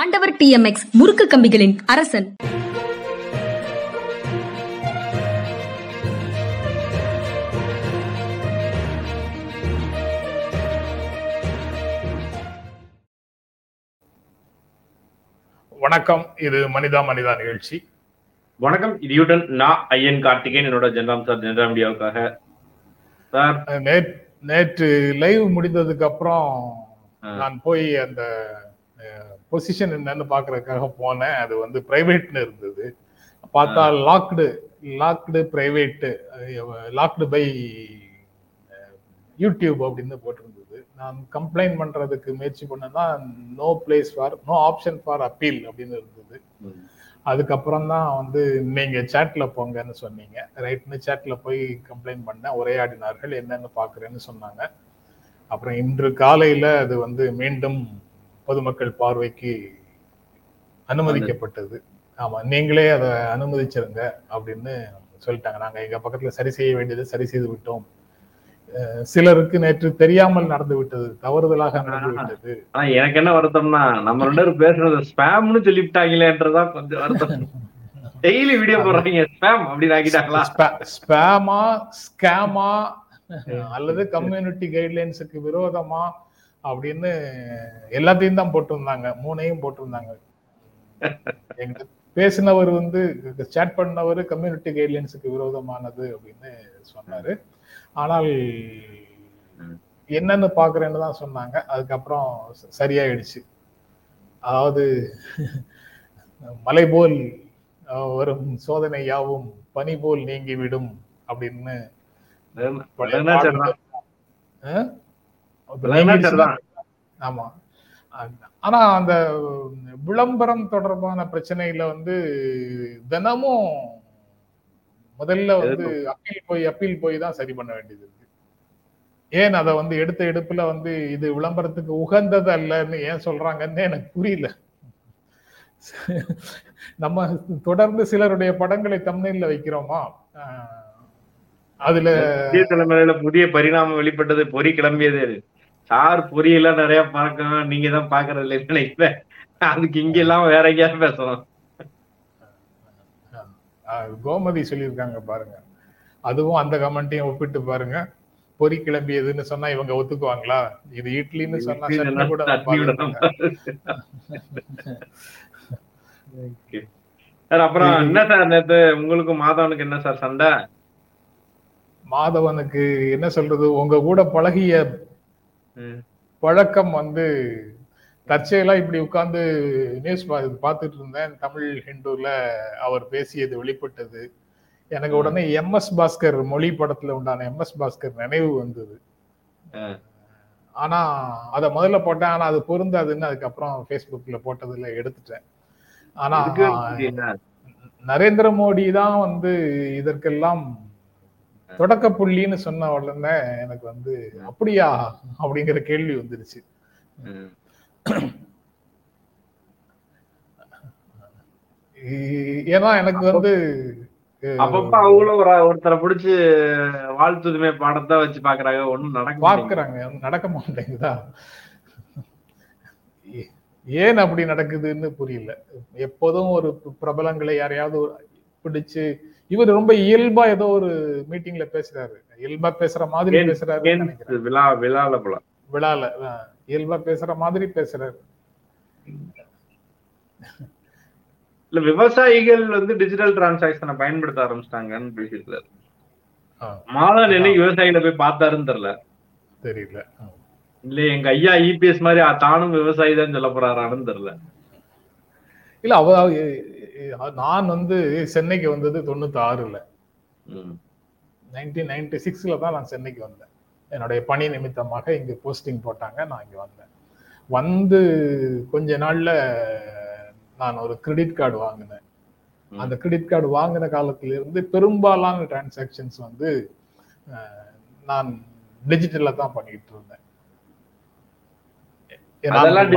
ஆண்டவர் D M X முறுக்கு கம்பிகளின் அரசன். வணக்கம். இது மனிதா மனிதா நிகழ்ச்சி. வணக்கம். இது யூட்டன் நான் ஐயன் கார்த்திகேயன் என்னோட ஜென்ராம் சார் ஜென்ரா மீடியாவுக்காக சார். நேற்று லைவ் முடிந்ததுக்கு அப்புறம். நான் போய் அந்த பொசிஷன் என்னன்னு பார்க்குறதுக்காக போனேன். அது வந்து பிரைவேட்னு இருந்தது. பார்த்தா locked locked private locked by YouTube அப்படின்னு போட்டிருந்தது. நான் கம்ப்ளைண்ட் பண்ணுறதுக்கு முயற்சி பண்ணேன்னா no place for no option for appeal அப்படின்னு இருந்தது. அதுக்கப்புறம் தான் வந்து நீங்கள் சேட்டில் போங்கன்னு சொன்னீங்க. ரைட்னு சேட்டில் போய் கம்ப்ளைண்ட் பண்ணேன். உரையாடினார்கள். என்னென்னு பார்க்குறேன்னு சொன்னாங்க. அப்புறம் இன்று காலையில் அது வந்து மீண்டும் பொதுமக்கள் பார்வைக்கு அனுமதிக்கப்பட்டது. ஆமா நீங்களே அதை அனுமதிச்சிருங்க அப்படின்னு சொல்லிட்டாங்க. நாங்க எங்க பக்கத்துல சரி செய்ய வேண்டியதை சரி செய்து விட்டோம். சிலருக்கு நேற்று தெரியாமல் நடந்து விட்டது தவறுதலாக நடந்து விட்டது. ஆனா எனக்கு என்ன வருத்தம்னா நம்ம ரெண்டு பேரும் பேசுறது ஸ்பேம்னு சொல்லிவிட்டாங்களேன்றதான் கொஞ்சம் வருத்தம். டெய்லி வீடியோ போடுறாங்க ஸ்பேம் அப்படின்னு ஆக்கிட்டாங்களா? ஸ்பேமா ஸ்கேமா அல்லது கம்யூனிட்டி கைட்லைன்ஸுக்கு விரோதமா அப்படின்னு எல்லாத்தையும் தான் போட்டிருந்தாங்க. மூணையும் போட்டிருந்தாங்க. எங்க பேசினவர் வந்து சேட் பண்ணவர் கம்யூனிட்டி கைட்லைன்ஸுக்கு விரோதமானது அப்படின்னு சொன்னாரு. ஆனால் என்னன்னு பாக்குறேன்னு தான் சொன்னாங்க. அதுக்கப்புறம் சரியாயிடுச்சு. அதாவது மலை போல் வரும் சோதனை யாவும் பனி போல் நீங்கி விடும் அப்படின்னு ஆமா. ஆனா அந்த விளம்பரம் தொடர்பான பிரச்சனையில வந்து தினமும் முதல்ல வந்து அப்பீல் போய் அப்பீல் போய் தான் சரி பண்ண வேண்டியது இருக்கு. ஏன் அதை வந்து எடுத்த எடுப்புல வந்து இது விளம்பரத்துக்கு உகந்தது அல்லன்னு ஏன் சொல்றாங்கன்னு எனக்கு புரியல. நம்ம தொடர்ந்து சிலருடைய படங்களை தமிழில் வைக்கிறோமா? அதுல புதிய தலைமுறையில புதிய பரிணாமம் வெளிப்பட்டது பொறி கிளம்பியது சார் பொரியெல்லாம் நிறைய பார்க்கணும் நீங்க தான் பாக்குறது இல்லைன்னு நினைக்கிறேன் அதுக்கு இங்க எல்லாம் வேற எங்கேயாவது பேசணும் கோமதி சொல்லியிருக்காங்க பாருங்க. அதுவும் அந்த கமெண்ட்டையும் ஒப்பிட்டு பாருங்க. பொறி கிளம்பியதுன்னு சொன்னா இவங்க ஒத்துக்குவாங்களா? இது இட்லின்னு சொன்னா கூட. சார் அப்புறம் என்ன சார் நேத்து உங்களுக்கு மாதவனுக்கு என்ன சார் சண்டை? மாதவனுக்கு என்ன சொல்றது? உங்க கூட பழகிய. பழக்கம் வந்து தற்செயலா இப்படி உட்கார்ந்து நியூஸ் பார்த்துட்டு இருந்தேன் தமிழ் ஹிந்துல அவர் பேசியது வெளிப்பட்டது. எனக்கு உடனே எம்எஸ் பாஸ்கர் மொழி படத்துல உண்டான எம்எஸ் பாஸ்கர் நினைவு வந்தது. ஆனா அத முதல்ல போட்டேன். ஆனா அது பொருந்தாதுன்னு அதுக்கப்புறம் ஃபேஸ்புக்ல போட்டதுல எடுத்துட்டேன். ஆனா? நரேந்திர மோடி தான் வந்து இதற்கெல்லாம் தொடக்க புள்ளின்னு சொன்ன உடனே எனக்கு வந்து அப்படியா? அப்படிங்கிற கேள்வி வந்துருச்சு. ஏன்னா எனக்கு வந்து அப்பப்ப அவங்களும் ஒரு ஒருத்தரை பிடிச்சு வாழ்த்துதுமே பாடத்தை வச்சு பாக்குறாங்க. ஒண்ணும் நடக்க. பார்க்கறாங்க நடக்க மாட்டேங்குதா? ஏன் அப்படி நடக்குதுன்னு புரியல. எப்போதும் ஒரு பிரபலங்களை யாரையாவது பிடிச்சு இவர் ரொம்ப இயல்பா ஏதோ ஒரு மீட்டிங்ல பேசுறாரு. இயல்பா பேசுற மாதிரி நினைக்கிறேன். விழா விழால போல? விழால இயல்பா பேசுற மாதிரி பேசுறாரு. இல்ல விவசாயிகள் வந்து டிஜிட்டல் டிரான்சாக்சனை பயன்படுத்த ஆரம்பிச்சிட்டாங்கன்னு பேசியிருக்காரு. ஆ, மாதவன் என்னைக்கு விவசாயிகளை போய் பார்த்தாருன்னு தெரியல. தெரியல. இல்ல எங்க ஐயா இபிஎஸ் மாதிரி அ- தானும் விவசாயி தான் சொல்ல போறாரான்னு தெரியல. இல்ல அவ நான் வந்து சென்னைக்கு வந்தது தொண்ணூத்தி ஆறுல. நைன்டீன் நைன்டி சிக்ஸ்ல தான் நான் சென்னைக்கு வந்தேன். என்னுடைய பணி நிமித்தமாக இங்க போஸ்டிங் போட்டாங்க நான் இங்க வந்தேன். வந்து கொஞ்ச நாள்ல நான் ஒரு கிரெடிட் கார்டு வாங்கினேன். அந்த கிரெடிட் கார்டு வாங்கின காலத்துல இருந்து பெரும்பாலான டிரான்சாக்ஷன்ஸ் வந்து நான் டிஜிட்டல்ல தான் பண்ணிட்டு இருந்தேன்.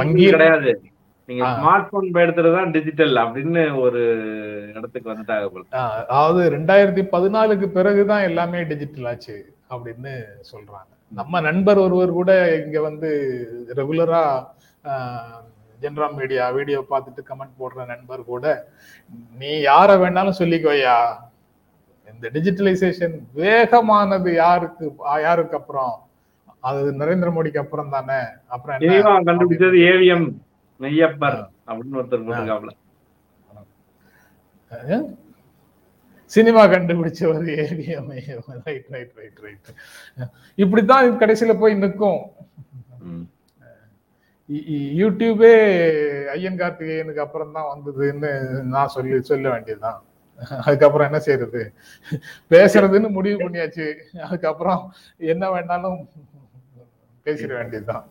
வங்கி கிடையாது. நீங்க. ஸ்மார்ட் போன் பயன்படுத்துறது தான் டிஜிட்டல் அப்படின்னு ஒரு இடத்துக்கு வந்துட்டாங்க போல. அதாவது ரெண்டாயிரத்தி பதினாலுக்கு பிறகுதான் எல்லாமே டிஜிட்டல் ஆச்சு அப்படின்னு சொல்றாங்க. நம்ம நண்பர் ஒருவர் கூட இங்க வந்து ரெகுலரா ஜென்ரா மீடியா வீடியோ பார்த்துட்டு கமெண்ட் போடுற நண்பர் கூட நீ யார வேணாலும் சொல்லிக்கோயா இந்த டிஜிட்டலைசேஷன் வேகமானது யாருக்கு யாருக்கு அப்புறம்? அது நரேந்திர மோடிக்கு அப்புறம் தானே அப்புறம் கண்டுபிடிச்சது ஏவிஎம் மெய்யப்பர் அப்படின்னு ஒருத்தர் போட்டிருக்காப்ல? Cinema கண்டுபிடிச்சவர் AVM right right right right இப்படித்தான் கடைசியில போய் நிற்கும் யூடியூபே ஐயன் கார்த்திகேயனுக்கு அப்புறம் தான் வந்ததுன்னு நான் சொல்லி சொல்ல வேண்டியதுதான் அதுக்கப்புறம் என்ன செய்யறது பேசுறதுன்னு முடிவு பண்ணியாச்சு அதுக்கப்புறம் என்ன வேணாலும் பேசிட வேண்டியதுதான்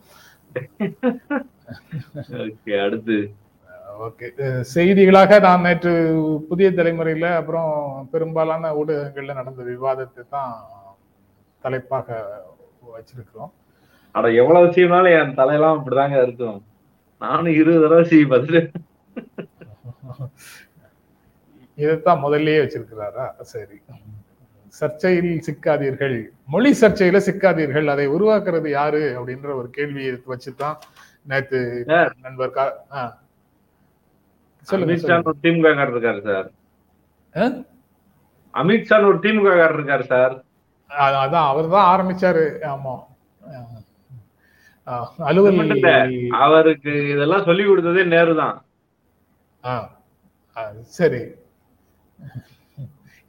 ஓகே அடுத்து. ஓகே. செய்திகளாக நான் நேற்று புதிய தலைமுறையில அப்புறம் பெரும்பாலான ஊடகங்கள்ல நடந்த விவாதத்தை தான் தலைப்பாக வச்சிருக்கிறோம். அட எவ்வளவு சீனாலும் என் தலையெல்லாம் அப்படிதாங்க இருக்கும். நானும் இருபது தடவை சீ பார்த்துட்டு இதைத்தான் முதல்லயே வச்சிருக்கிறாரா? சரி. சர்ச்சையில் சிக்காதீர்கள். மொழி சர்ச்சையில சிக்காதீர்கள். அதை உருவாக்குறது யாரு? அப்படின்ற ஒரு கேள்வியை வச்சுதான் நேத்து. நண்பர். சொல்லுங்க. ஒரு திமுக இருக்காரு சார்? அமித்ஷா ஒரு திமுக இருக்காரு சார். அதான் அவர் தான் ஆரம்பிச்சாரு. ஆமா. அலுவல் அவருக்கு இதெல்லாம் சொல்லி கொடுத்ததே நேரு தான் சரி.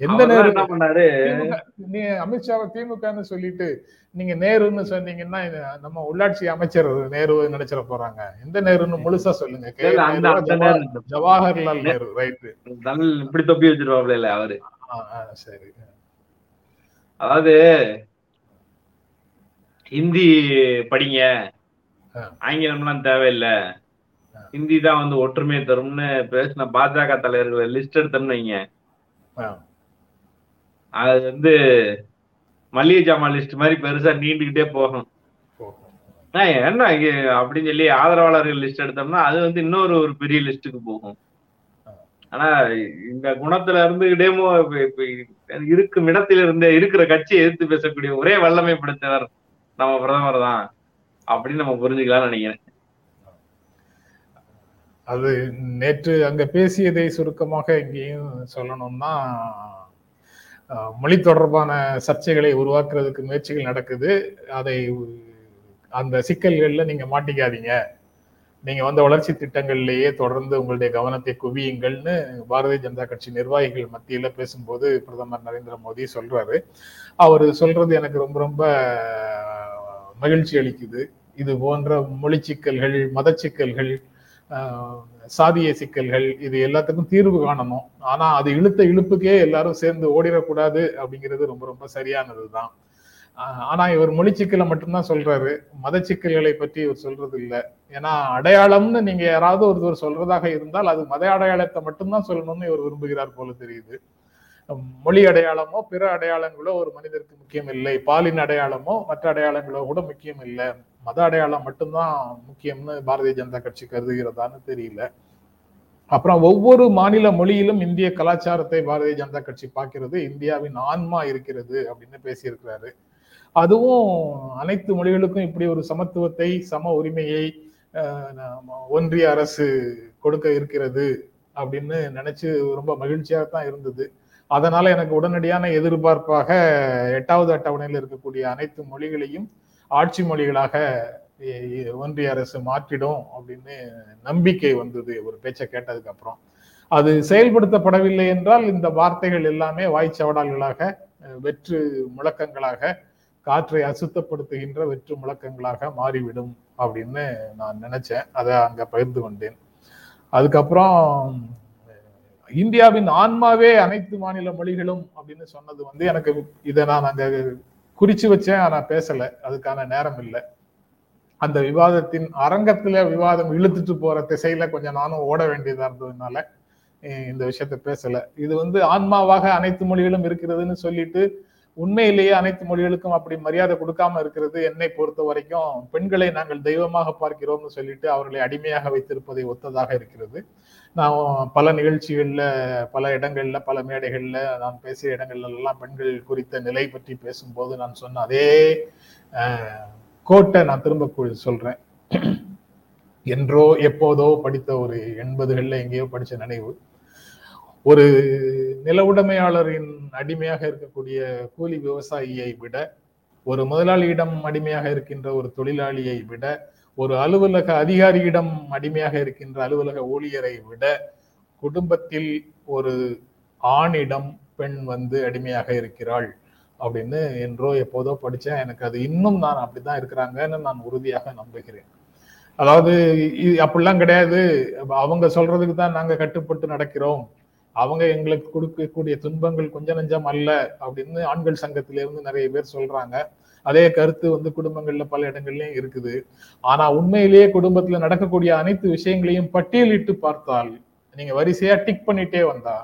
எந்த நேரு? என்ன பண்ணாரு? நீ அமித்ஷாவை திமுகன்னு சொல்லிட்டு நீங்க நேருன்னு சொன்னீங்கன்னா நம்ம உள்ளாட்சி அமைச்சர் நேரு நினைச்சிட போறாங்க. எந்த நேருன்னு முழுசா சொல்லுங்க. ஜவஹர்லால் நேரு ரைட்டு இப்படி தொப்பி வச்சிருவாப்ல இல்ல அவரு. சரி. அதாவது ஹிந்தி படிங்க. ஆங்கிலம்லாம் தேவையில்லை. ஹிந்தி தான் வந்து ஒற்றுமையை தரும்னு பேசின பாஜக தலைவர்கள் லிஸ்ட் எடுத்தோம்னு வைங்க. அது வந்து மல்லிகை ஜாமான் லிஸ்ட் மாதிரி பெருசா நீண்டுகிட்டே போகும். ஆ, என்ன அப்படின்னு சொல்லி ஆதரவாளர்கள் லிஸ்ட் எடுத்தோம்னா அது வந்து இன்னொரு ஒரு பெரிய லிஸ்ட்டுக்கு போகும். ஆனா இந்த குணத்துல இருந்துகிட்டேமோ இப்ப- இருக்கும் இடத்துல இருந்தே இருக்கிற கட்சியை எதிர்த்து பேசக்கூடிய ஒரே வல்லமை படைத்தவர் நம்ம பிரதமர் தான் அப்படின்னு நம்ம புரிஞ்சுக்கலாம்னு நினைக்கிறேன். அது நேற்று அங்க பேசியதை சுருக்கமாக இங்கேயும் சொல்லணும்னா மொழி தொடர்பான சர்ச்சைகளை உருவாக்குறதுக்கு முயற்சிகள் நடக்குது. அதை அந்த சிக்கல்களில் நீங்கள் மாட்டிக்காதீங்க. நீங்கள் வந்த வளர்ச்சி திட்டங்கள்லேயே தொடர்ந்து உங்களுடைய கவனத்தை குவியுங்கள்னு பாரதிய ஜனதா கட்சி நிர்வாகிகள் மத்தியில் பேசும்போது பிரதமர் நரேந்திர மோடி சொல்றாரு. அவர் சொல்றது எனக்கு ரொம்ப ரொம்ப மகிழ்ச்சி அளிக்குது. இது போன்ற மொழி சிக்கல்கள் மத சிக்கல்கள் சாதிய சிக்கல்கள் இது எல்லாத்துக்கும் தீர்வு காணணும். ஆனா அது இழுத்த இழுப்புக்கே எல்லாரும் சேர்ந்து ஓடிடக்கூடாது அப்படிங்கிறது ரொம்ப ரொம்ப சரியானதுதான். தான் ஆனா இவர் மொழி சிக்கலை மட்டும்தான் சொல்றாரு. மத சிக்கல்களை பற்றி இவர் சொல்றது இல்லை ஏன்னா அடையாளம்னு நீங்க யாராவது ஒருத்தர் சொல்றதாக இருந்தால் அது மத அடையாளத்தை மட்டும்தான் சொல்லணும்னு இவர் விரும்புகிறார் போல தெரியுது. மொழி அடையாளமோ பிற அடையாளங்களோ ஒரு மனிதருக்கு முக்கியம் இல்லை. பாலின் அடையாளமோ மற்ற அடையாளங்களோ கூட முக்கியம் இல்லை. மத அடையாளம் மட்டும்தான் முக்கியம்னு பாரதிய ஜனதா கட்சி கருதுகிறதான்னு தெரியல. அப்புறம் ஒவ்வொரு மாநில மொழியிலும் இந்திய கலாச்சாரத்தை பாரதிய ஜனதா கட்சி பார்க்கிறது இந்தியாவின் ஆன்மா இருக்கிறது அப்படின்னு பேசியிருக்கிறாரு. அதுவும் அனைத்து மொழிகளுக்கும் இப்படி ஒரு சமத்துவத்தை சம உரிமையை ஒன்றிய அரசு கொடுக்க இருக்கிறது அப்படின்னு நினைச்சு ரொம்ப மகிழ்ச்சியாக தான் இருந்தது. அதனால எனக்கு உடனடியான எதிர்பார்ப்பாக எட்டாவது அட்டவணையில் இருக்கக்கூடிய அனைத்து மொழிகளையும் ஆட்சி மொழிகளாக ஒன்றிய அரசு மாற்றிடும் அப்படின்னு நம்பிக்கை வந்தது. ஒரு பேச்சை கேட்டதுக்கு அப்புறம். அது செயல்படுத்தப்படவில்லை என்றால் இந்த வார்த்தைகள் எல்லாமே வாய்ச்சவடால்களாக வெற்று முழக்கங்களாக காற்றை அசுத்தப்படுத்துகின்ற வெற்று முழக்கங்களாக மாறிவிடும் அப்படின்னு நான் நினைச்சேன். அதை அங்க பகிர்ந்து கொண்டேன். அதுக்கப்புறம் இந்தியாவின் ஆன்மாவே அனைத்து மாநில மொழிகளும் அப்படின்னு சொன்னது வந்து எனக்கு இதை நான் அங்க குறிச்சு வச்சேன் ஆனா பேசல. அதுக்கான நேரம் இல்லை. அந்த விவாதத்தின் அரங்கத்துல விவாதம் இழுத்துட்டு போற திசையில கொஞ்சம் நானும் ஓட வேண்டியதா இருந்ததுனால இந்த விஷயத்த பேசல. இது வந்து ஆன்மாவாக அனைத்து மொழிகளும் இருக்கிறதுன்னு சொல்லிட்டு உண்மையிலேயே அனைத்து மொழிகளுக்கும் அப்படி மரியாதை கொடுக்காம இருக்கிறது என்னை பொறுத்த வரைக்கும் பெண்களை நாங்கள் தெய்வமாக பார்க்கிறோம்னு சொல்லிட்டு அவர்களை அடிமையாக வைத்திருப்பதை ஒத்ததாக இருக்கிறது. நான் பல நிகழ்ச்சிகள்ல பல இடங்கள்ல பல மேடைகள்ல நான் பேசிய இடங்கள்ல எல்லாம் பெண்கள் குறித்த நிலை பற்றி பேசும்போது நான் சொன்ன அதே கோட்டை நான் திரும்ப சொல்றேன். என்றோ எப்போதோ படித்த ஒரு எண்பதுகள்ல எங்கேயோ படித்த நினைவு. ஒரு நில உடைமையாளரின் அடிமையாக இருக்கக்கூடிய கூலி விவசாயியை விட ஒரு முதலாளியிடம் அடிமையாக இருக்கின்ற ஒரு தொழிலாளியை விட ஒரு அலுவலக அதிகாரியிடம் அடிமையாக இருக்கின்ற அலுவலக ஊழியரை விட குடும்பத்தில் ஒரு ஆணிடம் பெண் வந்து அடிமையாக இருக்கிறாள். அப்படின்னு என்றோ எப்போதோ படித்தேன் எனக்கு அது இன்னும் நான் அப்படிதான் இருக்கிறாங்கன்னு நான் உறுதியாக நம்புகிறேன். அதாவது அப்படிலாம் கிடையாது. அவங்க சொல்றதுக்கு தான் நாங்க கட்டுப்பட்டு நடக்கிறோம். அவங்க எங்களுக்கு கொடுக்கக்கூடிய துன்பங்கள் கொஞ்ச நஞ்சம் அல்ல அப்படின்னு ஆண்கள் சங்கத்திலிருந்து நிறைய பேர் சொல்றாங்க. அதே கருத்து வந்து குடும்பங்கள்ல பல இடங்கள்லயும் இருக்குது. ஆனா உண்மையிலேயே குடும்பத்துல நடக்கக்கூடிய அனைத்து விஷயங்களையும் பட்டியலிட்டு பார்த்தால் நீங்க வரிசையா டிக் பண்ணிட்டே வந்தா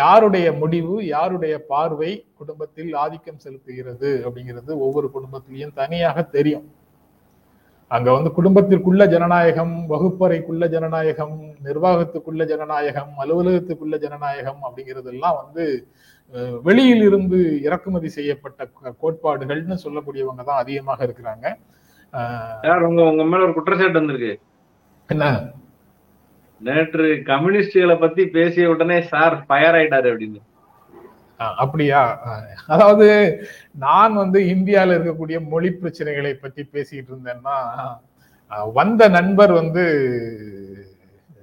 யாருடைய முடிவு யாருடைய பார்வை குடும்பத்தில் ஆதிக்கம் செலுத்துகிறது அப்படிங்கிறது ஒவ்வொரு குடும்பத்திலையும் தனியாக தெரியும். அங்க வந்து குடும்பத்திற்குள்ள ஜனநாயகம் வகுப்பறைக்குள்ள ஜனநாயகம் நிர்வாகத்துக்குள்ள ஜனநாயகம் அலுவலகத்துக்குள்ள ஜனநாயகம் அப்படிங்கிறது எல்லாம் வந்து வெளியில் இருந்து இறக்குமதி செய்யப்பட்ட கோட்பாடுகள்னு சொல்லக்கூடியவங்க தான் அதிகமாக இருக்கிறாங்க. உங்க உங்க மேல ஒரு குற்றச்சாட்டு வந்திருக்கு? என்ன? நேற்று கம்யூனிஸ்டுகளை பத்தி பேசிய உடனே சார் ஃபயர் ஆயிட்டாரு அப்படின்னு. அப்படியா? அதாவது நான் வந்து இந்தியால இருக்கக்கூடிய மொழி பிரச்சனைகளை பற்றி பேசிட்டு இருந்தேன்னா வந்த நண்பர் வந்து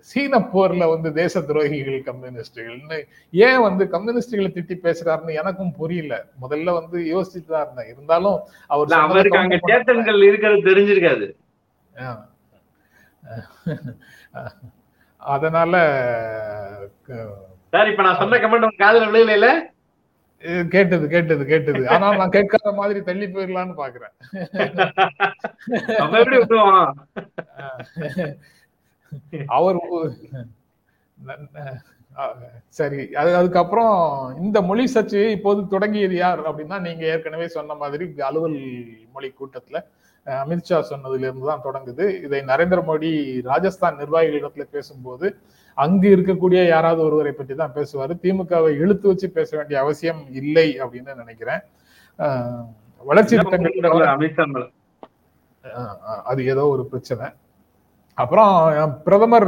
சீன போர்ல வந்து தேச துரோகிகள் கம்யூனிஸ்டுகள்னு ஏன் வந்து கம்யூனிஸ்டுகளை திட்டி பேசுறாருன்னு எனக்கும் புரியல. முதல்ல வந்து யோசிச்சுட்டு தான் இருந்தேன். இருந்தாலும் அவர் அவருக்கு அங்க சேத்தன்கள் இருக்கிறது தெரிஞ்சிருக்காது. அதனால சார் இப்ப நான் சொன்ன கமெண்ட் உங்க காதுல விழுகல இது கேட்டது கேட்டது கேட்டது. ஆனா நான் கேட்காத மாதிரி தள்ளி போயிடலான்னு பாக்குறேன். அவர் சரி. அது அதுக்கப்புறம் இந்த மொழி சர்ச்சை இப்போது தொடங்கியது யார் அப்படின்னா நீங்க ஏற்கனவே சொன்ன மாதிரி அலுவல் மொழி கூட்டத்துல அமித்ஷா சொன்னதுல இருந்து தான் தொடங்குது. இதை நரேந்திர மோடி ராஜஸ்தான் நிர்வாகிகளிடத்துல பேசும்போது அங்கு இருக்கக்கூடிய யாராவது ஒருவரை பற்றி தான் பேசுவாரு. திமுகவை இழுத்து வச்சு பேச வேண்டிய அவசியம் இல்லை அப்படின்னு நினைக்கிறேன். வளர்ச்சி திட்டங்கள் அமித்ஷா அது ஏதோ ஒரு பிரச்சனை. அப்புறம் பிரதமர்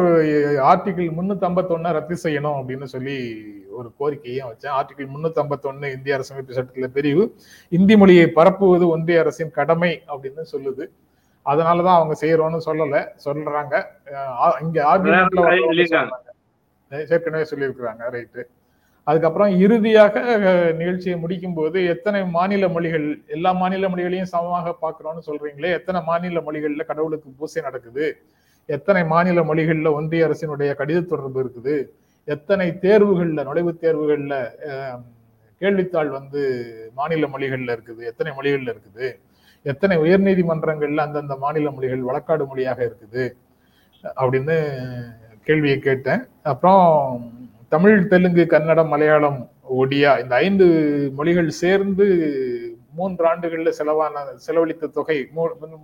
ஆர்டிகிள் முன்னூத்தி ஐம்பத்தொன்னு ரத்து செய்யணும் அப்படின்னு சொல்லி ஒரு கோரிக்கையும் வச்சேன். ஆர்டிகிள் முன்னூத்தி ஐம்பத்தொன்னு இந்திய அரசமைப்பு சட்டத்துல பிரிவு இந்தி மொழியை பரப்புவது ஒன்றிய அரசின் கடமை அப்படின்னு சொல்லுது. அதனாலதான் அவங்க செய்யறோம்னு சொல்லல சொல்றாங்க. இங்க. ஏற்கனவே சொல்லியிருக்கிறாங்க ரைட்டு அதுக்கப்புறம் இறுதியாக நிகழ்ச்சியை முடிக்கும் போது எத்தனை மாநில மொழிகள் எல்லா மாநில மொழிகளையும் சமமாக பார்க்கிறோம்னு சொல்றீங்களே எத்தனை மாநில மொழிகள்ல கடவுளுக்கு பூசை நடக்குது? எத்தனை மாநில மொழிகள்ல ஒன்றிய அரசினுடைய கடித தொடர்பு இருக்குது? எத்தனை தேர்வுகள்ல நுழைவுத் தேர்வுகள்ல கேள்வித்தாள் வந்து மாநில மொழிகள்ல இருக்குது? எத்தனை மொழிகள்ல இருக்குது? எத்தனை உயர்நீதிமன்றங்களில் அந்தந்த மாநில மொழிகள் வழக்காடு மொழியாக இருக்குது? அப்படின்னு கேள்வியை கேட்டேன். அப்புறம் தமிழ் தெலுங்கு கன்னடம் மலையாளம் ஒடியா இந்த ஐந்து மொழிகள் சேர்ந்து மூன்று ஆண்டுகளில் செலவான செலவழித்த தொகை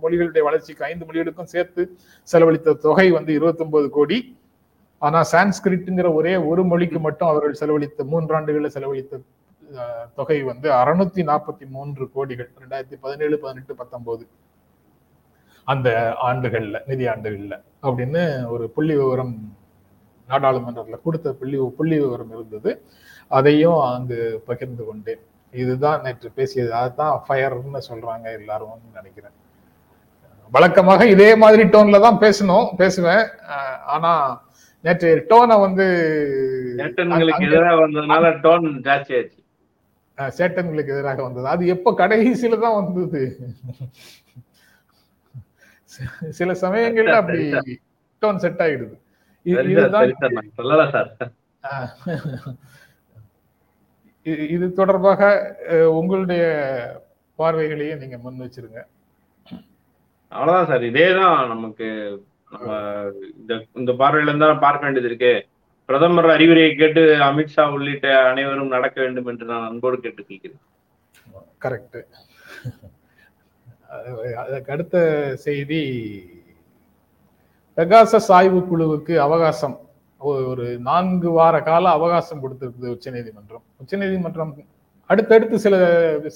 மொழிகளுடைய வளர்ச்சிக்கு ஐந்து மொழிகளுக்கும் சேர்த்து செலவழித்த தொகை வந்து 29 கோடி. ஆனா சான்ஸ்கிரிட்ங்கிற ஒரே ஒரு மொழிக்கு மட்டும் அவர்கள் செலவழித்த மூன்றாண்டுகளில் செலவழித்த தொகை வந்து அறுநூத்தி நாற்பத்தி மூன்று கோடிகள் ரெண்டாயிரத்தி பதினேழு பதினெட்டு பத்தொன்பது. அந்த ஆண்டுகள்ல நிதி ஆண்டுகள்ல அப்படின்னு ஒரு புள்ளி விவரம் நாடாளுமன்றத்தில் கொடுத்த புள்ளி புள்ளி விவரம் இருந்தது. அதையும் அங்கு பகிர்ந்து கொண்டேன். இதுதான் நேற்று பேசியது. அதுதான் ஃபயர்னு சொல்றாங்க எல்லாரும் நினைக்கிறேன். வழக்கமாக இதே மாதிரி டோன்ல தான் பேசணும் பேசுவேன். ஆனா நேற்று டோனை வந்து வந்ததுனால டோன் ஜாஸ்தி ஆச்சு அஹ், சேட்டன்களுக்கு எதிராக வந்தது. அது எப்போ கடைசியில தான் வந்தது? சில சமயங்கள்ல அப்படி டோன் செட் ஆயிடுது. இதுதான் சொல்லல சார். இது- தொடர்பாக உங்களுடைய பார்வைகளையும் நீங்க முன் வச்சிருங்க. அவ்வளவுதான் சார். இதேதான் நமக்கு நம்ம இந்த இந்த பார்வையில இருந்தா பார்க்க வேண்டியது இருக்கு. பிரதமர் அறிவுரையை கேட்டு அமித்ஷா உள்ளிட்ட அனைவரும் நடக்க வேண்டும் என்று நான் அன்போடு கேட்டுக்கொள்கிறேன். கரெக்ட் அதுக்கு அடுத்த செய்தி பெகாசஸ் ஆய்வு குழுவுக்கு அவகாசம். ஒரு நான்கு வார கால அவகாசம் கொடுத்திருக்குது உச்சநீதிமன்றம் உச்சநீதிமன்றம் அடுத்தடுத்து சில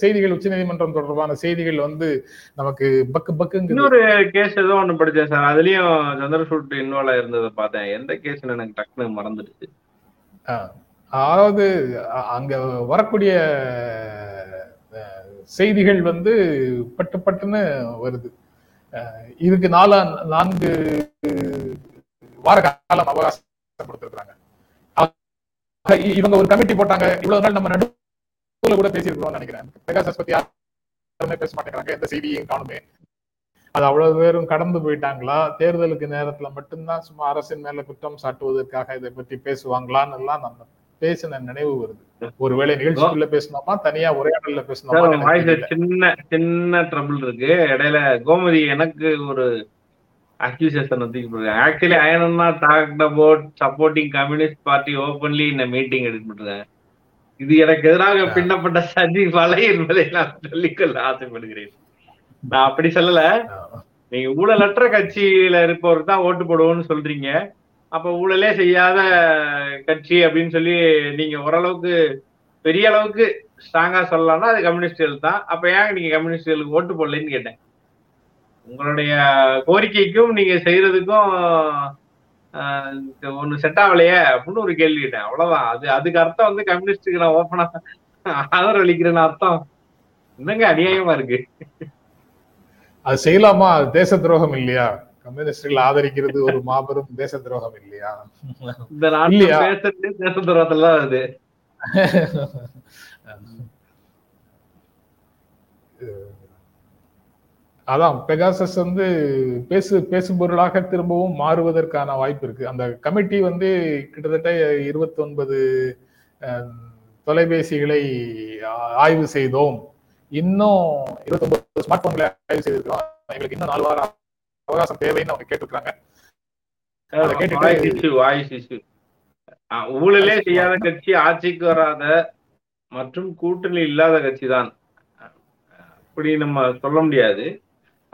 செய்திகள் உச்சநீதிமன்றம் தொடர்பான செய்திகள் வந்து நமக்கு பக்கு பக்குங்குது. இன்னொரு கேஸ் ஏதோ ஒண்ணு படிச்சேன் சார். அதுலயும் சந்திரசூட் இன்வால்வ் ஆயிருந்ததை பார்த்தேன். எந்த கேஸ்னு எனக்கு டக்குன்னு மறந்துடுச்சு. அதாவது அங்க வரக்கூடிய செய்திகள் வந்து பட்டு பட்டுன்னு வருது. இதுக்கு நாலா நான்கு வார காலம் அவகாசம் கொடுத்திருக்காங்க இவங்க ஒரு கமிட்டி போட்டாங்க. இவ்வளவு நாள் நம்ம நடுவுல கூட பேசியிருக்கிறோம்னு நினைக்கிறேன். பெகாசஸ் பத்தி யாருமே பேச மாட்டேங்கிறாங்க. எந்த செய்தியும் காணுமே. அது அவ்வளவு பேரும் கடந்து போயிட்டாங்களா? தேர்தலுக்கு நேரத்துல மட்டும்தான் சும்மா அரசின் மேல குற்றம் சாட்டுவதற்காக இதை பற்றி பேசுவாங்களான்னு எல்லாம் நம்ம பேசின நினைவு வருது. ஒருவேளை நிகழ்ச்சிக்குள்ள பேசணுமா? தனியா உரையாடல்ல பேசணுமா. சின்ன சின்ன ட்ரபிள் இருக்கு. இடையில கோமதி எனக்கு ஒரு actually I am not talked about supporting communist party openly இந்த மீட்டிங் எடுத்து பண்ணிருக்கேன் இது எனக்கு எதிராக பின்னப்பட்ட சதி வலை என்பதை நான் சொல்லிக்கொள்ள ஆசைப்படுகிறேன். நான் அப்படி சொல்லல. நீங்க ஊழலற்ற கட்சியில இருப்பவர் தான் ஓட்டு போடுவோம்னு சொல்றீங்க. அப்ப ஊழலே செய்யாத கட்சி அப்படின்னு சொல்லி நீங்க ஓரளவுக்கு பெரிய அளவுக்கு ஸ்ட்ராங்கா சொல்லலாம்னா அது கம்யூனிஸ்டுகள் தான். அப்ப ஏன் நீங்க கம்யூனிஸ்டுகளுக்கு ஓட்டு போடலன்னு கேட்டேன். உங்களுடைய கோரிக்கைக்கும் நீங்க செய்யறதுக்கும் ஒண்ணு செட் ஆகலையே அப்படின்னு ஒரு கேள்வி கேட்டேன். அவ்வளவுதான். அது அதுக்கு அர்த்தம் வந்து கம்யூனிஸ்டுக்கு நான் ஓப்பனா ஆதரவு அளிக்கிறேன்னு அர்த்தம். என்னங்க அநியாயமா இருக்கு? அது செய்யலாமா? அது தேச துரோகம் இல்லையா? கம்யூனிஸ்டுகள் ஆதரிக்கிறது ஒரு மாபெரும் தேச துரோகம் இல்லையா? இந்த நாட்டுல தேச துரோகத்துல அது. அதான் பெகாசஸ் வந்து பேசு பேசும் பொருளாக திரும்பவும் மாறுவதற்கான வாய்ப்பு இருக்கு. அந்த கமிட்டி வந்து கிட்டத்தட்ட இருபத்தி ஒன்பது தொலைபேசிகளை ஆய்வு செய்தோம். இன்னும் இருபத்தி ஒன்பது ஸ்மார்ட் போன்களை ஆய்வு செய்திருக்கிறோம். எங்களுக்கு இன்னும் நாலு வாரம் அவகாசம் தேவைன்னு அவங்க கேட்டிருக்காங்க ஊழலே செய்யாத கட்சி ஆட்சிக்கு வராத மற்றும் கூட்டணி இல்லாத கட்சி தான் அப்படி நம்ம சொல்ல முடியாது.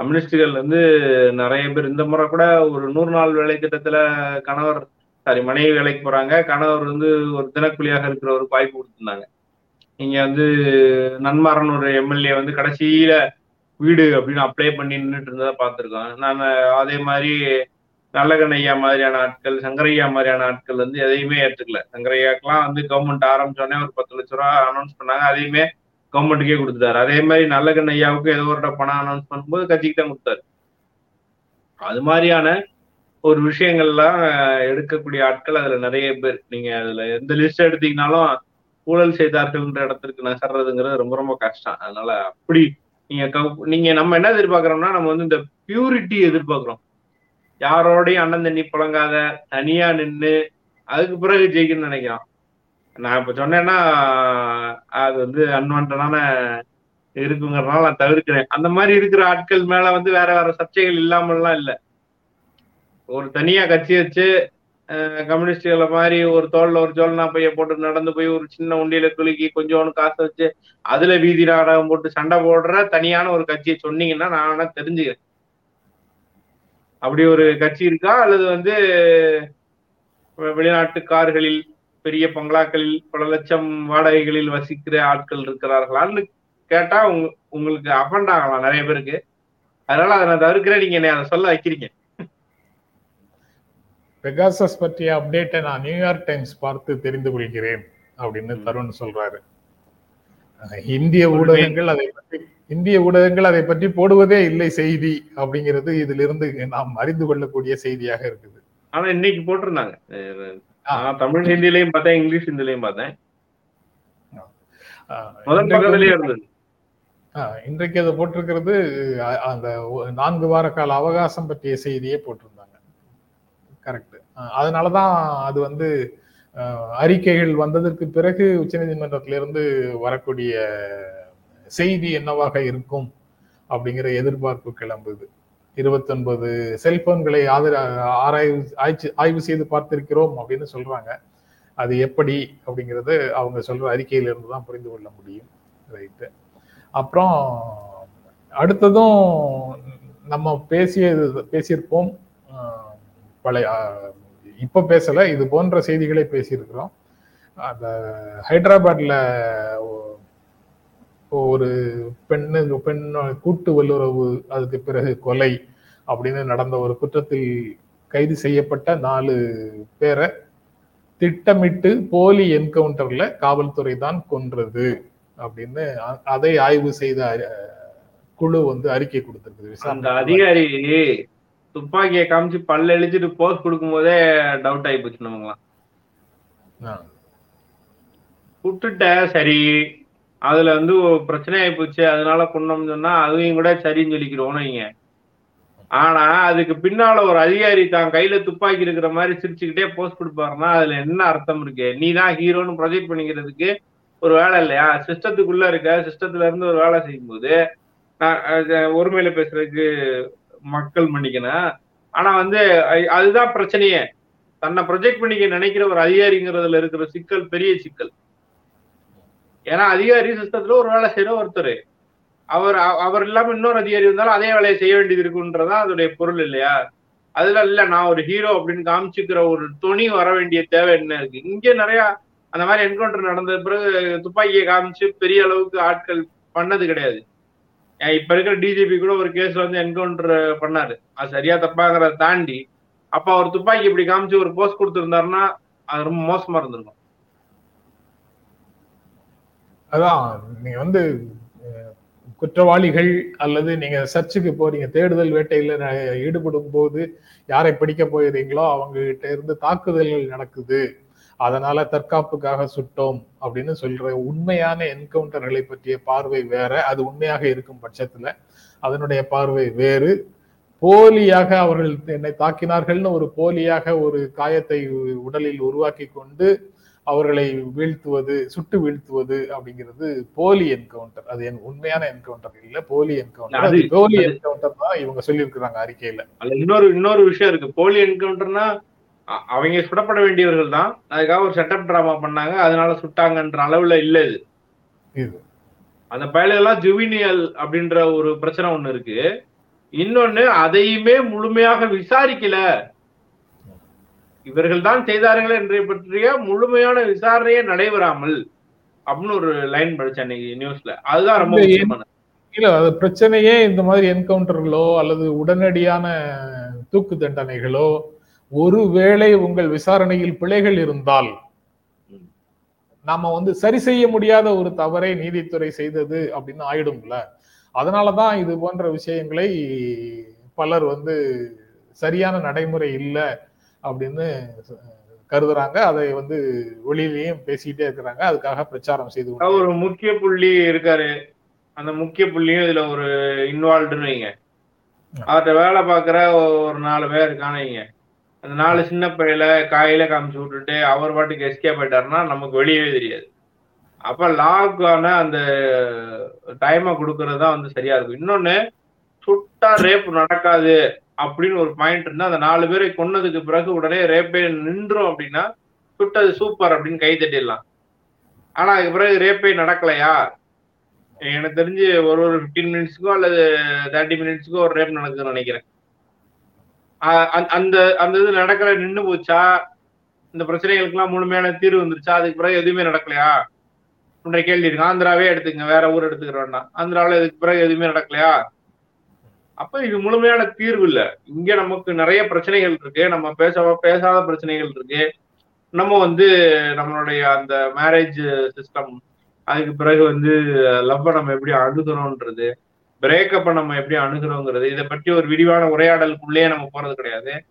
கம்யூனிஸ்டுகள் வந்து நிறைய பேர். இந்த முறை கூட ஒரு நூறு நாள் வேலை திட்டத்துல கணவர் சாரி மனைவி வேலைக்கு போறாங்க. கணவர் வந்து ஒரு தினக்கூலியாக ஒரு வாய்ப்பு கொடுத்துருந்தாங்க. இங்க வந்து நன்மாரன் ஒரு எம்எல்ஏ வந்து கடைசியில வீடு அப்படின்னு அப்ளை பண்ணி நின்றுட்டு இருந்ததை பார்த்துருக்கோம். நான் அதே மாதிரி நல்லகண்ணையா மாதிரியான ஆட்கள் சங்கரையா மாதிரியான ஆட்கள் வந்து எதையுமே ஏற்றுக்கல சங்கரையாக்கெல்லாம் வந்து கவர்மெண்ட் ஆரம்பிச்சோடனே ஒரு பத்து லட்ச ரூபா அனௌன்ஸ் பண்ணாங்க. அதையுமே கவர்மெண்ட்டுக்கே கொடுத்துட்டாரு. அதே மாதிரி நல்ல கண்ணையாவுக்கு ஏதோ ஒரு பணம் அனௌன்ஸ் பண்ணும்போது கட்சிக்கு தான் கொடுத்தாரு. அது மாதிரியான ஒரு விஷயங்கள்லாம் எடுக்கக்கூடிய ஆட்கள் அதுல நிறைய பேர். நீங்க அதுல எந்த லிஸ்ட் எடுத்தீங்கனாலும் ஊழல் செய்தார்கள்ன்ற இடத்திற்கு நகர்றதுங்கிறது ரொம்ப ரொம்ப கஷ்டம். அதனால அப்படி நீங்க நீங்க நம்ம என்ன எதிர்பார்க்கறோம்னா நம்ம வந்து இந்த பியூரிட்டி எதிர்பார்க்கிறோம். யாரோடையும் அண்ணன் தண்ணி புழங்காத தனியா நின்னு அதுக்கு பிறகு ஜெயிக்கணும்னு நினைக்கிறோம். நான் இப்ப சொன்னேன்னா அது வந்து அன்வான்டான இருக்குங்கிறதுனால நான் தவிர்க்கிறேன். அந்த மாதிரி இருக்கிற ஆட்கள் மேல வந்து வேற வேற சர்ச்சைகள் இல்லாமல்லாம் இல்ல. ஒரு தனியா கட்சி வச்சு கம்யூனிஸ்டுகளை மாதிரி ஒரு தோல்ல ஒரு ஜோல்னா பைய போட்டு நடந்து போய் ஒரு சின்ன உண்டியில குலுக்கி கொஞ்சோன்னு காசு வச்சு அதுல வீதி நாடகம் போட்டு சண்டை போடுற தனியான ஒரு கட்சியை சொன்னீங்கன்னா நான் வேணா தெரிஞ்சுக்கிறேன். அப்படி ஒரு கட்சி இருக்கா? அல்லது வந்து வெளிநாட்டு கார்களில் பெரிய பங்களாக்களில் பல லட்சம் வாடகைகளில் வசிக்கிற ஆட்கள் இருக்கிறார்களான்னு கேட்டா உங்க உங்களுக்கு அஃபண்ட் ஆகலாம் நிறைய பேருக்கு. அதனால அதை நான் தவிர்க்கிறேன். நீங்க என்னை அதை சொல்ல வைக்கிறீங்க. பெகாசஸ் பற்றிய அப்டேட்டை நான் நியூயார்க் டைம்ஸ் பார்த்து தெரிந்து கொள்கிறேன் அப்படின்னு. தருண் சொல்றாரு. இந்திய ஊடகங்கள் அதை பற்றி இந்திய ஊடகங்கள் அதை பற்றி போடுவதே இல்லை செய்தி அப்படிங்கிறது இதிலிருந்து நாம் அறிந்து கொள்ளக்கூடிய செய்தியாக இருக்குது. ஆனா இன்னைக்கு போட்டிருந்தாங்க. நான் தமிழ் ஹிந்திலையும் பார்த்தேன் இங்கிலீஷ் ஹிந்திலையும் பார்த்தேன். முதல் பக்கத்திலேயே இருந்தது. இன்றைக்கு அதை போட்டிருக்கிறது அந்த நான்கு வார கால அவகாசம் பற்றிய செய்தியே போட்டிருந்தாங்க. கரெக்ட் அதனாலதான் அது வந்து அறிக்கைகள் வந்ததற்கு பிறகு உச்சநீதிமன்றத்திலிருந்து வரக்கூடிய செய்தி என்னவாக இருக்கும் அப்படிங்கிற எதிர்பார்ப்பு கிளம்புது. இருபத்தொன்பது செல்போன்களை ஆதர ஆராய்வு ஆய்ச்சி ஆய்வு செய்து பார்த்திருக்கிறோம் அப்படின்னு சொல்றாங்க. அது எப்படி அப்படிங்கிறது அவங்க சொல்ற அறிக்கையிலிருந்து தான் புரிந்து கொள்ள முடியும். ரைட்டு அப்புறம் அடுத்ததும் நம்ம பேசிய பேசியிருப்போம். பழைய இப்போ இப்ப பேசல. இது போன்ற செய்திகளை பேசியிருக்கிறோம். அந்த ஹைதராபாத்ல ஒரு பெண்ணு பெண் கூட்டு வல்லுறவு அதுக்கு பிறகு கொலை அப்படின்னு நடந்த ஒரு குற்றத்தில் கைது செய்யப்பட்ட நாலு பேரை திட்டமிட்டு போலி என்கவுண்டர்ல காவல்துறை தான் கொன்றது அப்படின்னு அதை ஆய்வு செய்த குழு வந்து அறிக்கை கொடுத்திருக்குது. அந்த அதிகாரி துப்பாக்கியை காமிச்சு பல்ல எழுச்சிட்டு போஸ் கொடுக்கும் போதே டவுட் ஆகி போச்சு நமக்குலாம். விட்டுட்ட சரி. அதுல வந்து பிரச்சனை ஆகி போச்சு. அதனால பண்ணோம்னு சொன்னா அதையும் கூட சரின்னு சொல்லிக்கிறோம் நீங்க ஆனா அதுக்கு பின்னால ஒரு அதிகாரி தான் கையில துப்பாக்கி இருக்கிற மாதிரி சிரிச்சுக்கிட்டே போஸ்ட் கொடுப்பாருன்னா அதுல என்ன அர்த்தம் இருக்கு? நீ தான் ஹீரோன்னு ப்ரொஜெக்ட் பண்ணிக்கிறதுக்கு ஒரு வேலை இல்லையா? சிஸ்டத்துக்குள்ள இருக்க சிஸ்டத்துல இருந்து ஒரு வேலை செய்யும்போது அது ஒருமையில பேசுறதுக்கு மக்கள் மன்னிக்கணும். ஆனா வந்து அதுதான் பிரச்சனையே. தன்னை ப்ரொஜெக்ட் பண்ணிக்க நினைக்கிற ஒரு அதிகாரிங்கிறதுல இருக்கிற சிக்கல் பெரிய சிக்கல். ஏன்னா அதிகாரி சிஸ்டத்துல ஒரு வேலை செய்யற ஒருத்தர். அவர் அவர் இல்லாம இன்னொரு அதிகாரி இருந்தாலும் அதே வேலையை செய்ய வேண்டியது இருக்குன்றதான் அதோடைய பொருள் இல்லையா? அதுல இல்ல நான் ஒரு ஹீரோ அப்படின்னு காமிச்சுக்கிற ஒரு துணி வர வேண்டிய தேவை என்ன இருக்கு? இங்க நிறைய அந்த மாதிரி என்கவுண்டர் நடந்த பிறகு துப்பாக்கியை காமிச்சு பெரிய அளவுக்கு ஆட்கள் பண்ணது கிடையாது. ஏன் இப்ப இருக்கிற டிஜிபி கூட ஒரு கேஸ் வந்து என்கவுண்டர் பண்ணாரு. அது சரியா தப்பாங்கிறத தாண்டி அப்ப அவர் துப்பாக்கி இப்படி காமிச்சு ஒரு போஸ்ட் கொடுத்துருந்தாருன்னா அது ரொம்ப மோசமா இருந்திருக்கும். அதான் நீங்க வந்து குற்றவாளிகள் அல்லது நீங்க சர்ச்சுக்கு போறீங்க தேடுதல் வேட்டையில ஈடுபடும் போது யாரை பிடிக்க போயிருந்தீங்களோ அவங்க கிட்ட இருந்து தாக்குதல்கள் நடக்குது. அதனால தற்காப்புக்காக சுட்டோம் அப்படின்னு சொல்ற உண்மையான என்கவுண்டர்களை பற்றிய பார்வை வேற. அது உண்மையாக இருக்கும் பட்சத்துல அதனுடைய பார்வை வேறு. போலியாக அவர்கள் என்னை தாக்கினார்கள்னு ஒரு போலியாக ஒரு காயத்தை உடலில் உருவாக்கி கொண்டு அவர்களை வீழ்த்துவது சுட்டு வீழ்த்துவது அப்படிங்கிறது போலி என்கவுண்டர் அது என் உண்மையான என்கவுண்டர் இல்ல போலி என்கவுண்டர் அது போலி என்கவுண்டர் தான் இவங்க சொல்லியிருக்கிறாங்க அறிக்கையில. அதுல இன்னொரு இன்னொரு விஷயம் இருக்கு. போலி என்கவுண்டர்னா அவங்க சுடப்பட வேண்டியவர்கள் தான். அதுக்காக ஒரு செட்டப் டிராமா பண்ணாங்க. அதனால சுட்டாங்கன்ற அளவுல இல்ல இது. இது. அந்த பயலெல்லாம் ஜுவினியல் அப்படின்ற ஒரு பிரச்சனை ஒண்ணு இருக்கு. இன்னொன்னு அதையுமே முழுமையாக விசாரிக்கல. இவர்கள் தான் செய்தார்கள் என்றை பற்றிய முழுமையான விசாரணையே நடைபெறாமல் அப்படின்னு ஒரு லைன் படிச்சேன் அன்னைக்கு நியூஸ்ல அதுதான் ரொம்ப முக்கியமான. இல்ல அது பிரச்சனையே இந்த மாதிரி என்கவுண்டர்களோ அல்லது உடனடியான தூக்கு தண்டனைகளோ ஒருவேளை உங்கள் விசாரணையில் பிழைகள் இருந்தால். நாம வந்து சரி செய்ய முடியாத ஒரு தவறை நீதித்துறை செய்தது அப்படின்னு ஆயிடும்ல. அதனாலதான் இது போன்ற விஷயங்களை பலர் வந்து சரியான நடைமுறை இல்லை அப்படின்னு கருதுறாங்க. அதை வந்து வெளியிலயும் பேசிக்கிட்டே இருக்கிறாங்க. அதுக்காக பிரச்சாரம் செய்து ஒரு முக்கிய புள்ளி இருக்காரு. அந்த முக்கிய புள்ளியும் இதுல ஒரு இன்வால்வ்டுன்னு வைங்க. அவர்கிட்ட வேலை பார்க்குற ஒரு நாலு பேர் வைங்க. அந்த நாலு சின்ன பையில காயில காமிச்சு விட்டுட்டு அவர் பாட்டுக்கு எஸ்கே போயிட்டாருன்னா நமக்கு வெளியவே தெரியாது. அப்ப லாக்கான அந்த டைமை கொடுக்கறது தான் வந்து சரியா இருக்கும். இன்னொன்னு சுட்டா ரேப் நடக்காது. அப்படின்னு ஒரு பாயிண்ட் இருந்தா அந்த நாலு பேரை கொன்னதுக்கு பிறகு உடனே ரேப்பே நின்றோம் அப்படின்னா சுட்டது சூப்பர் அப்படின்னு கை தட்டிடலாம். ஆனா அதுக்கு பிறகு ரேப்பே நடக்கலையா? எனக்கு தெரிஞ்சு ஒரு ஒரு ஃபிஃப்டீன் மினிட்ஸ்க்கோ அல்லது தேர்ட்டி மினிட்ஸ்க்கோ ஒரு ரேப் நடக்குதுன்னு நினைக்கிறேன். அந்த- அந்த அந்த இது நடக்கல நின்று போச்சா? இந்த பிரச்சனைகளுக்கெல்லாம் முழுமையான தீர்வு வந்துருச்சா? அதுக்கு பிறகு எதுவுமே நடக்கலையா? அப்படின்ற கேள்வி இருக்கு. ஆந்திராவே எடுத்துங்க வேற ஊர் எடுத்துக்கிற வேண்டாம் ஆந்திராவில் இதுக்கு பிறகு எதுவுமே நடக்கலையா? அப்ப இது முழுமையான தீர்வு இல்ல. இங்க நமக்கு நிறைய பிரச்சனைகள் இருக்கு. நம்ம பேச பேசாத பிரச்சனைகள் இருக்கு. நம்ம வந்து நம்மளுடைய அந்த மேரேஜ் சிஸ்டம் அதுக்கு பிறகு வந்து லவ்வை நம்ம எப்படி அணுகிறோன்றது பிரேக்கப்பை நம்ம எப்படி அணுகிறோங்கிறது இதை பற்றி ஒரு விரிவான உரையாடலுக்குள்ளேயே நம்ம போறது கிடையாது.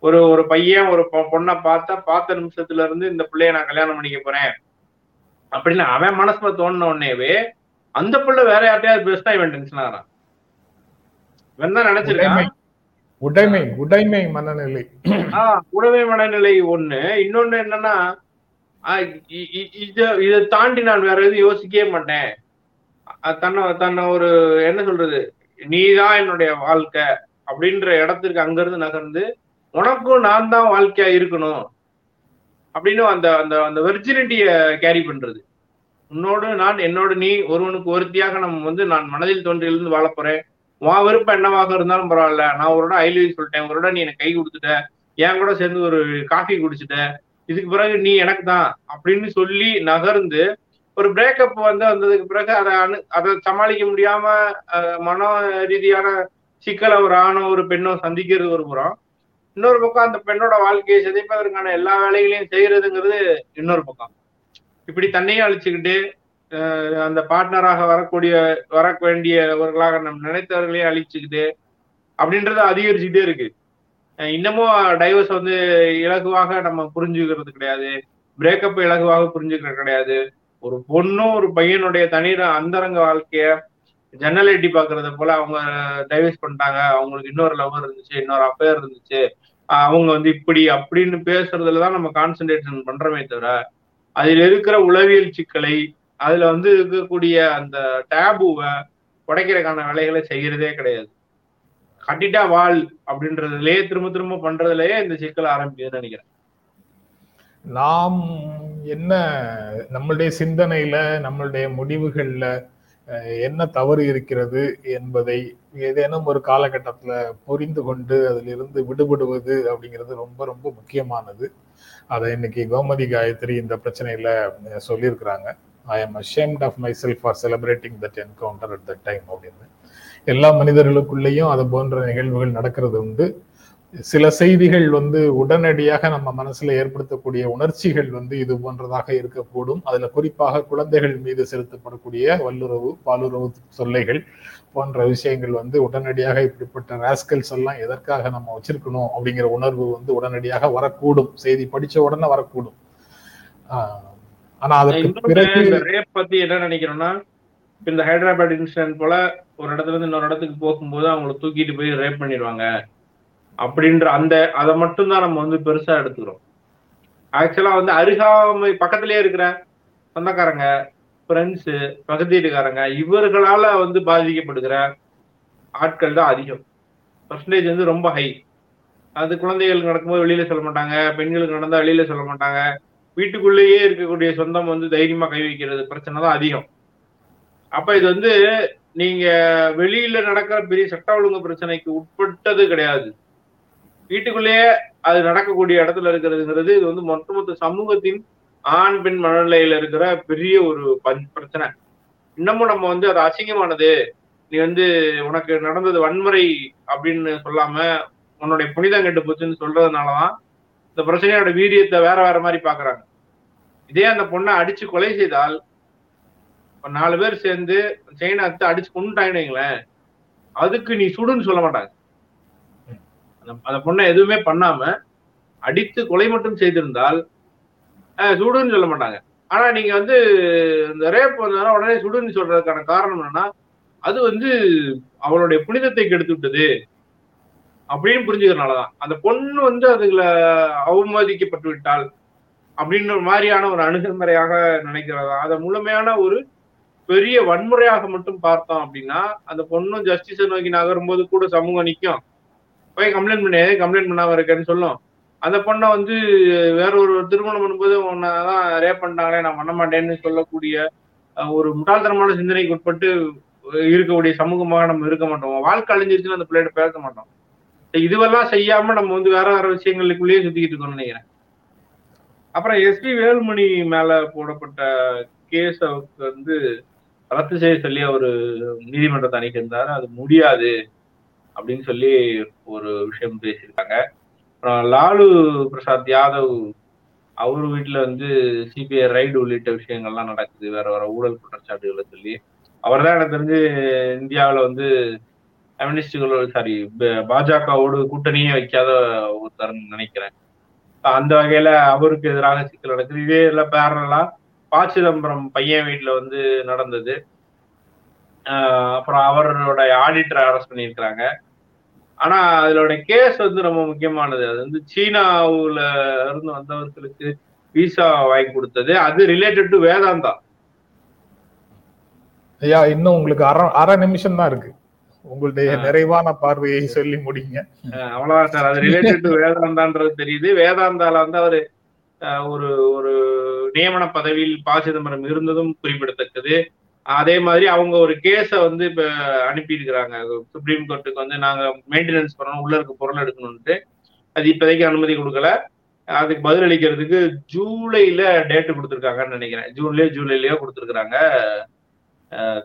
ஒரு ஒரு பையன் ஒரு பொ- பொண்ணை பார்த்தா பார்த்த நிமிஷத்துல இருந்து இந்த பிள்ளைய நான் கல்யாணம் பண்ணிக்க போறேன். அப்படின்னு அவன் மனசுல தோணுன உடனேவே அந்த பிள்ளை வேற யார்ட்டையாவது பேசினா இவன் டென்ஷன் ஆகிறான் நினைச்சிருக்கான் உடைமை. உடைமை மனநிலை. ஆஹ் உடமை மனநிலை ஒண்ணு. இன்னொன்னு என்னன்னா இத தாண்டி நான் வேற எதுவும் யோசிக்கவே மாட்டேன். தன்னை தன்னை ஒரு என்ன சொல்றது? நீதான் என்னுடைய வாழ்க்கை அப்படின்ற இடத்திற்கு அங்கிருந்து நகர்ந்து உனக்கும் நான் தான் வாழ்க்கையா இருக்கணும் அப்படின்னு அந்த அந்த அந்த வெர்ஜினிட்டிய கேரி பண்றது. உன்னோடு நான் என்னோடு நீ ஒருவனுக்கு ஒருத்தியாக நம்ம வந்து நான் மனதில் தோன்றியிலிருந்து வாழப் போறேன். உன் விருப்பம் என்னவாக இருந்தாலும் பரவாயில்ல. நான் ஒரு ஐ ஐலி சொல்லிட்டேன். ஒரு நீ எனக்கு கை கொடுத்துட்ட. என் கூட சேர்ந்து ஒரு காஃபி குடிச்சிட்ட. இதுக்கு பிறகு நீ எனக்கு தான் அப்படின்னு சொல்லி நகர்ந்து ஒரு பிரேக்கப் வந்து வந்ததுக்கு பிறகு அதை அனு அதை சமாளிக்க முடியாம மன ரீதியான சிக்கலை ஒரு ஆணோ ஒரு பெண்ணோ சந்திக்கிறது ஒரு புறம். இன்னொரு பக்கம் அந்த பெண்ணோட வாழ்க்கையை சிதைப்பதற்கான எல்லா வேலைகளையும் செய்யறதுங்கிறது இன்னொரு பக்கம். இப்படி தன்னையும் அழிச்சுக்கிட்டு அந்த பார்ட்னராக வரக்கூடிய வர வேண்டியவர்களாக நம் நினைத்தவர்களே அழிச்சுக்கிட்டு அப்படின்றது அதிகரிச்சுக்கிட்டே இருக்கு. இன்னமும் டைவர்ஸ் வந்து இலகுவாக நம்ம புரிஞ்சுக்கிறது கிடையாது. பிரேக்கப் இலகுவாக புரிஞ்சுக்கிறது கிடையாது. ஒரு பொண்ணும் ஒரு பையனுடைய தனி அந்தரங்க வாழ்க்கைய ஜன்னல் எட்டி பாக்குறத போல அவங்க டைவர்ஸ் பண்ணிட்டாங்க. அவங்களுக்கு இன்னொரு லவர் இருந்துச்சு இன்னொரு அஃபேர் இருந்துச்சு. அவங்க வந்து இப்படி அப்படின்னு பேசுறதுல தான் நம்ம கான்சென்ட்ரேஷன் பண்றோமே தவிர அதில் இருக்கிற உளவியல் சிக்கலை அதுல வந்து இருக்கக்கூடிய அந்த டேபுவை உடைக்கிறதுக்கான வேலைகளை செய்யறதே கிடையாது. கட்டிட்டா வாழ் அப்படின்றதுலயே திரும்ப திரும்ப பண்றதுலயே இந்த சிக்கல் ஆரம்பிக்குதுன்னு நினைக்கிறேன். நாம் என்ன நம்மளுடைய சிந்தனையில நம்மளுடைய முடிவுகள்ல என்ன தவறு இருக்கிறது என்பதை ஏதேனும் ஒரு காலகட்டத்துல புரிந்து கொண்டு அதிலிருந்து விடுபடுவது அப்படிங்கிறது ரொம்ப ரொம்ப முக்கியமானது. அதை இன்னைக்கு கோமதி காயத்ரி இந்த பிரச்சனையில சொல்லியிருக்கிறாங்க. I am ashamed of myself for celebrating that encounter at that time அப்படின்னு. எல்லா மனிதர்களுக்குள்ளேயும் அது போன்ற நிகழ்வுகள் நடக்கிறது உண்டு. சில செய்திகள் வந்து உடனடியாக நம்ம மனசுல ஏற்படுத்தக்கூடிய உணர்ச்சிகள் வந்து இது போன்றதாக இருக்கக்கூடும். அதுல குறிப்பாக குழந்தைகள் மீது செலுத்தப்படக்கூடிய வல்லுறவு பாலுறவு சொல்லைகள் போன்ற விஷயங்கள் வந்து உடனடியாக இப்படிப்பட்ட ராஸ்கல்ஸ் எல்லாம் எதற்காக நம்ம வச்சிருக்கணும் அப்படிங்கிற உணர்வு வந்து உடனடியாக வரக்கூடும். செய்தி படிச்ச உடனே வரக்கூடும். ஆஹ் ஆனா அதற்கு பிறகு ரேப் பத்தி என்ன நினைக்கிறோம்னா இப்ப இந்த ஹைதராபாத் இன்சிடென்ட் போல ஒரு இடத்துல இருந்து இன்னொரு இடத்துக்கு போகும்போது அவங்கள தூக்கிட்டு போய் ரேப் பண்ணிடுவாங்க. அப்படின்ற அந்த அதை மட்டும் தான் நம்ம வந்து பெருசா எடுத்துக்கிறோம். ஆக்சுவலா வந்து அருகாமை பக்கத்திலேயே இருக்கிற சொந்தக்காரங்க ஃப்ரெண்ட்ஸு பக்கத்து வீட்டுக்காரங்க இவர்களால வந்து பாதிக்கப்படுகிற ஆட்கள் தான் அதிகம். பர்சன்டேஜ் வந்து ரொம்ப ஹை அது குழந்தைகளுக்கு நடக்கும்போது வெளியில சொல்ல மாட்டாங்க பெண்களுக்கு நடந்தா வெளியில சொல்ல மாட்டாங்க. வீட்டுக்குள்ளேயே இருக்கக்கூடிய சொந்தம் வந்து தைரியமா கை வைக்கிறது பிரச்சனை தான் அதிகம். அப்ப இது வந்து நீங்க வெளியில நடக்கிற பெரிய சட்ட ஒழுங்கு பிரச்சனைக்கு உட்பட்டது கிடையாது. வீட்டுக்குள்ளேயே அது நடக்கக்கூடிய இடத்துல இருக்கிறதுங்கிறது இது வந்து ஒட்டுமொத்த சமூகத்தின் ஆண் பெண் மனநிலையில இருக்கிற பெரிய ஒரு பஞ்- பிரச்சனை. இன்னமும் நம்ம வந்து அது அசிங்கமானது. நீ வந்து உனக்கு நடந்தது வன்முறை அப்படின்னு சொல்லாம உன்னுடைய புனிதம் கெட்டு போச்சுன்னு சொல்றதுனாலதான் இந்த பிரச்சனையோட வீரியத்தை வேற வேற மாதிரி பாக்குறாங்க. இதே அந்த பொண்ணை அடிச்சு கொலை செய்தால் இப்போ நாலு பேர் சேர்ந்து செயினை அத்து அடிச்சு கொண்டுட்டாங்கன்னு அதுக்கு நீ சுடுன்னு சொல்ல மாட்டாங்க. அந்த- அந்த பொண்ணை எதுவுமே பண்ணாம அடித்து கொலை மட்டும் செய்திருந்தால் சுடுன்னு சொல்ல மாட்டாங்க. ஆனா நீங்க வந்து இந்த ரேப் வந்ததுனா உடனே சுடுன்னு சொல்றதுக்கான காரணம் என்னன்னா அது வந்து அவளுடைய புனிதத்தை கெடுத்து விட்டது அப்படின்னு புரிஞ்சுக்கிறனாலதான் அந்த பொண்ணு வந்து அதுல அவமதிக்கப்பட்டு விட்டால் அப்படின்ற மாதிரியான ஒரு அணுகுமுறையாக நினைக்கிறதா? அதை முழுமையான ஒரு பெரிய வன்முறையாக மட்டும் பார்த்தோம் அப்படின்னா அந்த பொண்ணும் ஜஸ்டிஸை நோக்கி நகரும்போது கூட சமூகம் நிற்கும் போய் கம்ப்ளைண்ட் பண்ணி கம்ப்ளைண்ட் பண்ணாம இருக்கேன்னு சொல்லும். அந்த பொண்ணை வந்து வேற ஒரு திருமணம் பண்ணும்போது உன்னதான் ரேப் பண்ணிட்டாங்களே நான் பண்ண மாட்டேன்னு சொல்லக்கூடிய ஒரு முட்டாள்தனமான சிந்தனைக்கு உட்பட்டு இருக்கக்கூடிய சமூகமாக நம்ம இருக்க மாட்டோம். வாழ்க்கை அழிஞ்சிருச்சுன்னு அந்த பிள்ளைகிட்ட பேச மாட்டோம். இதுவெல்லாம் செய்யாம நம்ம வந்து வேற வேற விஷயங்களுக்குள்ளேயே சுத்திக்கிட்டு இருக்கோம்னு நினைக்கிறேன். அப்புறம் எஸ்பி வேலுமணி மேல போடப்பட்ட கேஸ வந்து ரத்து செய்ய சொல்லி அவரு நீதிமன்றத்தை அணிக்கிருந்தாரு அது முடியாது அப்படின்னு சொல்லி ஒரு விஷயம் பேசியிருக்காங்க. அப்புறம் லாலு பிரசாத் யாதவ் அவர் வீட்டுல வந்து சிபிஐ ரைடு உள்ளிட்ட விஷயங்கள்லாம் நடக்குது. வேற வேற ஊழல் குற்றச்சாட்டுகளை சொல்லி. அவர் தான் எனக்கு தெரிஞ்சு இந்தியாவில் வந்து கம்யூனிஸ்டுகளோட சாரி பாஜகவோடு கூட்டணியே வைக்காத ஒருத்தர் நினைக்கிறேன். அந்த வகையில அவருக்கு எதிராக சிக்கல் நடக்குது. இதே இல்ல பேரலா ப சிதம்பரம் பையன் வீட்டுல வந்து நடந்தது. ஆஹ் அப்புறம் அவரோட ஆடிட்டரை அரெஸ்ட் பண்ணியிருக்கிறாங்க. ஆனா அதோட கேஸ் வந்து ரொம்ப முக்கியமானது. அது வந்து சீனாவுல இருந்து வந்தவர்களுக்கு விசா வாங்கி கொடுத்தது. அது ரிலேட்டட் டு வேதாந்தா. ஐயா இன்னும் உங்களுக்கு அரை அரை நிமிஷம் தான் இருக்கு. உங்களுடைய. நிறைவான பார்வையை சொல்லி முடிங்க. அவ்வளவுதான் சார். அது ரிலேட்டட் டு வேதாந்தான்றது தெரியுது. வேதாந்தால வந்து அவரு ஒரு ஒரு நியமன பதவியில் ப. சிதம்பரம் இருந்ததும் குறிப்பிடத்தக்கது. அதே மாதிரி அவங்க ஒரு கேஸ வந்து இப்ப அனுப்பியிருக்கிறாங்க. சுப்ரீம் கோர்ட்டுக்கு வந்து நாங்க மெயின்டெனன்ஸ் பண்ணணும் உள்ள இருக்க பொருள் எடுக்கணும்ட்டு அது இப்போதைக்கு அனுமதி கொடுக்கல. அதுக்கு பதிலளிக்கிறதுக்கு ஜூலைல டேட் கொடுத்துருக்காங்கன்னு நினைக்கிறேன். ஜூன்லயோ ஜூலைலயோ கொடுத்துருக்காங்க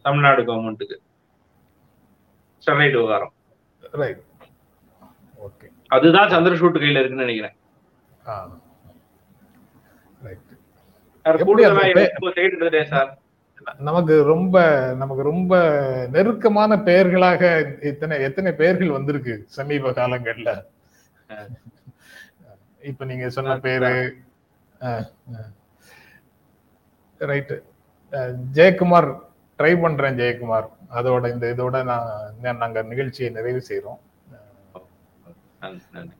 தமிழ்நாடு கவர்மெண்ட்டுக்கு ஸ்டெர்லைட் விவகாரம். ரைட் ஓகே அதுதான் சந்திரசூட் கையில இருக்குன்னு நினைக்கிறேன். சார் நமக்கு ரொம்ப நமக்கு ரொம்ப நெருக்கமான பெயர்களாக இத்தனை எத்தனை பெயர்கள் வந்திருக்கு சமீப காலங்கள்ல? இப்ப நீங்க சொன்ன பேரு ரைட்டு ஜெயக்குமார் ட்ரை பண்றேன் ஜெயக்குமார். அதோட இந்த இதோட நான் நாங்க நிகழ்ச்சியை நிறைவு நன்றி.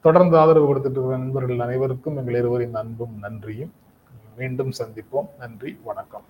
தொடர்ந்து ஆதரவு கொடுத்துட்டு இருக்கிற நண்பர்கள் அனைவருக்கும் எங்கள் இருவரின் அன்பும் நன்றியும். மீண்டும் சந்திப்போம். நன்றி வணக்கம்.